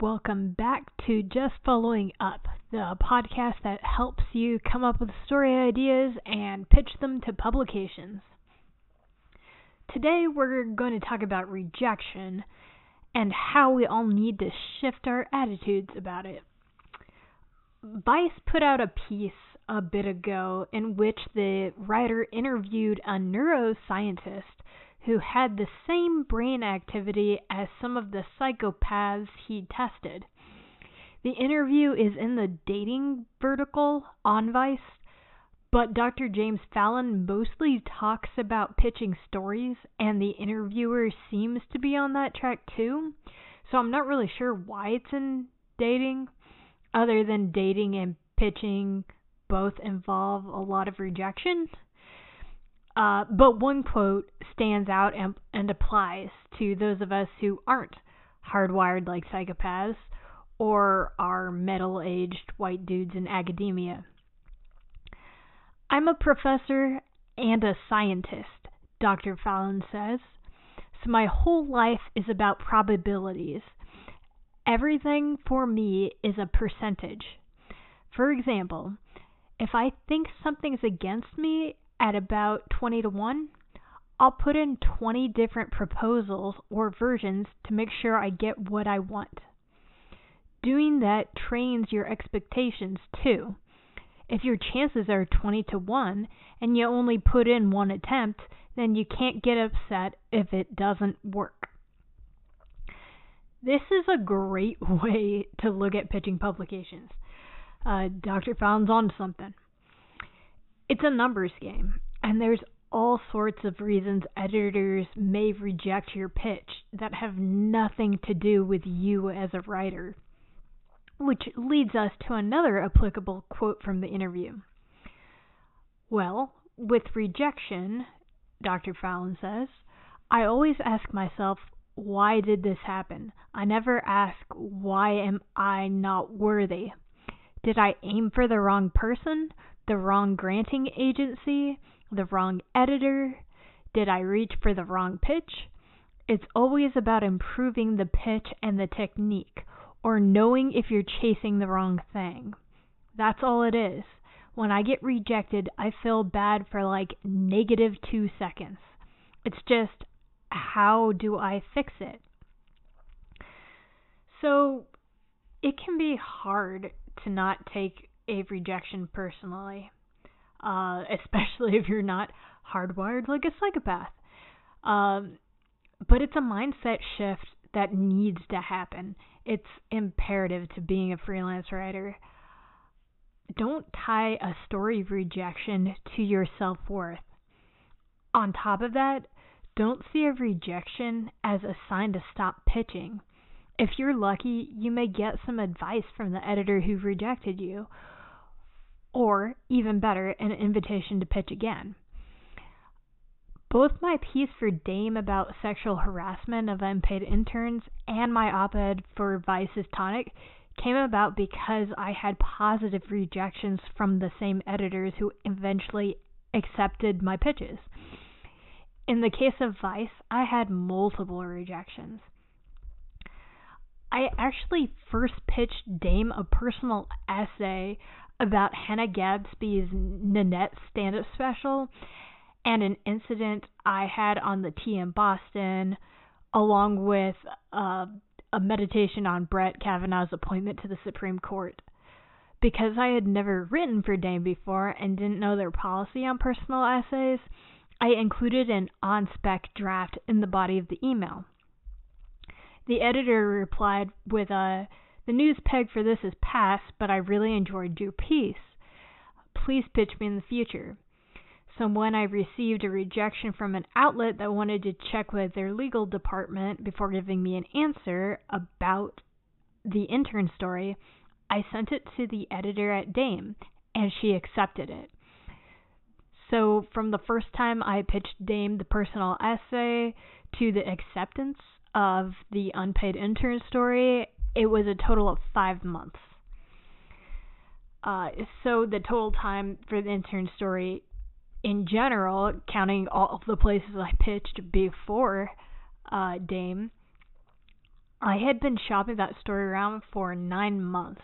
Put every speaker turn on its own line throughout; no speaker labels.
welcome back to Just Following Up, the podcast that helps you come up with story ideas and pitch them to publications. Today we're going to talk about rejection and how we all need to shift our attitudes about it. Vice put out a piece a bit ago in which the writer interviewed a neuroscientist who had the same brain activity as some of the psychopaths he tested. The interview is in the dating vertical on Vice, but Dr. James Fallon mostly talks about pitching stories, and the interviewer seems to be on that track too. So I'm not really sure why it's in dating, other than dating and pitching both involve a lot of rejection. Uh, but one quote stands out and, and applies to those of us who aren't hardwired like psychopaths or are middle aged white dudes in academia. I'm a professor and a scientist, Dr. Fallon says, so my whole life is about probabilities. Everything for me is a percentage. For example, if I think something's against me, at about 20 to 1, I'll put in 20 different proposals or versions to make sure I get what I want. Doing that trains your expectations too. If your chances are 20 to 1 and you only put in one attempt, then you can't get upset if it doesn't work. This is a great way to look at pitching publications. Uh, Dr. Fallon's on something it's a numbers game, and there's all sorts of reasons editors may reject your pitch that have nothing to do with you as a writer. Which leads us to another applicable quote from the interview. Well, with rejection, Dr. Fallon says, I always ask myself, why did this happen? I never ask, why am I not worthy? Did I aim for the wrong person? The wrong granting agency, the wrong editor? Did I reach for the wrong pitch? It's always about improving the pitch and the technique, or knowing if you're chasing the wrong thing. That's all it is. When I get rejected, I feel bad for like negative two seconds. It's just, how do I fix it? So, it can be hard to not take a rejection personally, uh, especially if you're not hardwired like a psychopath. Um, but it's a mindset shift that needs to happen. It's imperative to being a freelance writer. Don't tie a story of rejection to your self worth. On top of that, don't see a rejection as a sign to stop pitching. If you're lucky, you may get some advice from the editor who rejected you, or, even better, an invitation to pitch again. Both my piece for Dame about sexual harassment of unpaid interns and my op ed for Vice's Tonic came about because I had positive rejections from the same editors who eventually accepted my pitches. In the case of Vice, I had multiple rejections. I actually first pitched Dame a personal essay about Hannah Gadsby's Nanette stand up special and an incident I had on the T in Boston, along with uh, a meditation on Brett Kavanaugh's appointment to the Supreme Court. Because I had never written for Dame before and didn't know their policy on personal essays, I included an on spec draft in the body of the email. The editor replied with a the news peg for this is passed, but I really enjoyed your piece. Please pitch me in the future. So when I received a rejection from an outlet that wanted to check with their legal department before giving me an answer about the intern story, I sent it to the editor at Dame, and she accepted it. So from the first time I pitched Dame the personal essay to the acceptance of the unpaid intern story, it was a total of five months. Uh, so the total time for the intern story in general, counting all of the places I pitched before uh, Dame, I had been shopping that story around for nine months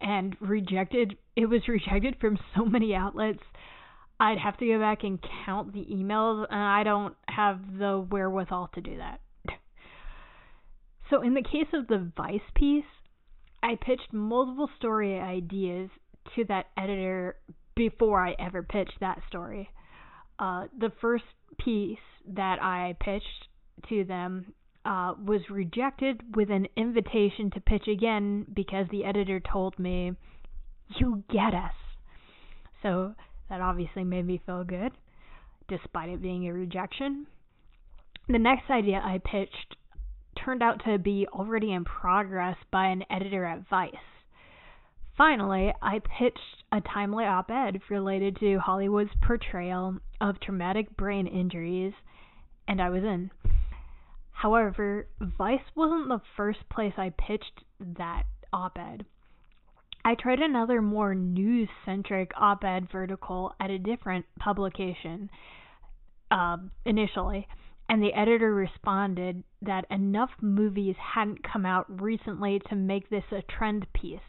and rejected. It was rejected from so many outlets. I'd have to go back and count the emails, and I don't have the wherewithal to do that. So, in the case of the Vice piece, I pitched multiple story ideas to that editor before I ever pitched that story. Uh, the first piece that I pitched to them uh, was rejected with an invitation to pitch again because the editor told me, You get us. So that obviously made me feel good, despite it being a rejection. The next idea I pitched turned out to be already in progress by an editor at Vice. Finally, I pitched a timely op ed related to Hollywood's portrayal of traumatic brain injuries, and I was in. However, Vice wasn't the first place I pitched that op ed. I tried another more news centric op ed vertical at a different publication uh, initially, and the editor responded that enough movies hadn't come out recently to make this a trend piece.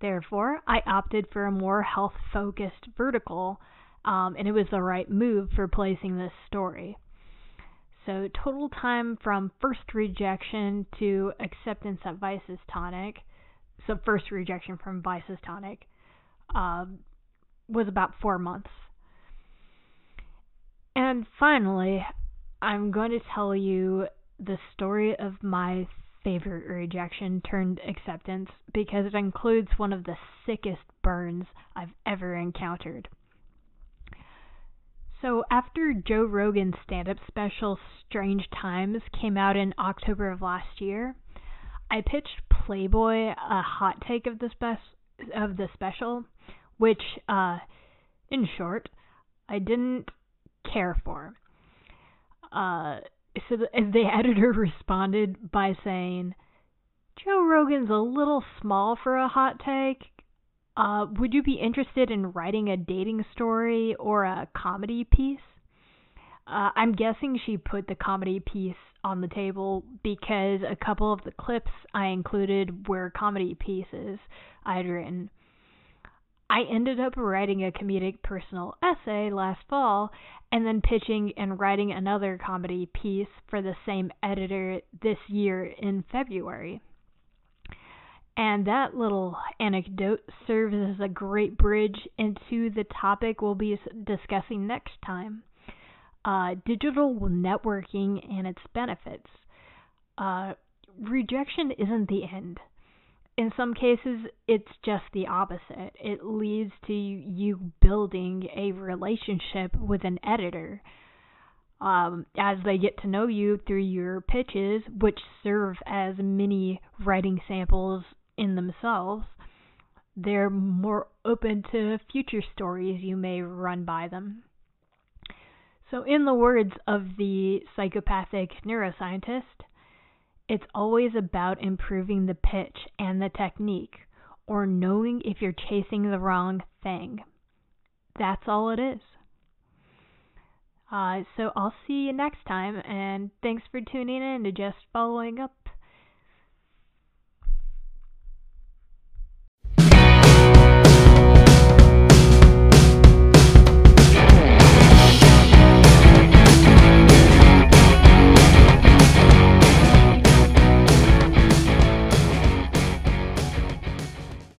Therefore, I opted for a more health focused vertical, um, and it was the right move for placing this story. So, total time from first rejection to acceptance at Vice's Tonic, so first rejection from Vice's Tonic, uh, was about four months. And finally, I'm going to tell you the story of my favorite rejection turned acceptance because it includes one of the sickest burns I've ever encountered. So, after Joe Rogan's stand up special Strange Times came out in October of last year, I pitched Playboy a hot take of the, spe- of the special, which, uh, in short, I didn't care for. Uh, so the, the editor responded by saying, Joe Rogan's a little small for a hot take. Uh, would you be interested in writing a dating story or a comedy piece? Uh, I'm guessing she put the comedy piece on the table because a couple of the clips I included were comedy pieces I had written. I ended up writing a comedic personal essay last fall and then pitching and writing another comedy piece for the same editor this year in February. And that little anecdote serves as a great bridge into the topic we'll be discussing next time uh, digital networking and its benefits. Uh, rejection isn't the end in some cases, it's just the opposite. It leads to you building a relationship with an editor. Um, as they get to know you through your pitches, which serve as mini writing samples in themselves, they're more open to future stories you may run by them. So, in the words of the psychopathic neuroscientist, it's always about improving the pitch and the technique, or knowing if you're chasing the wrong thing. That's all it is. Uh, so I'll see you next time, and thanks for tuning in to Just Following Up.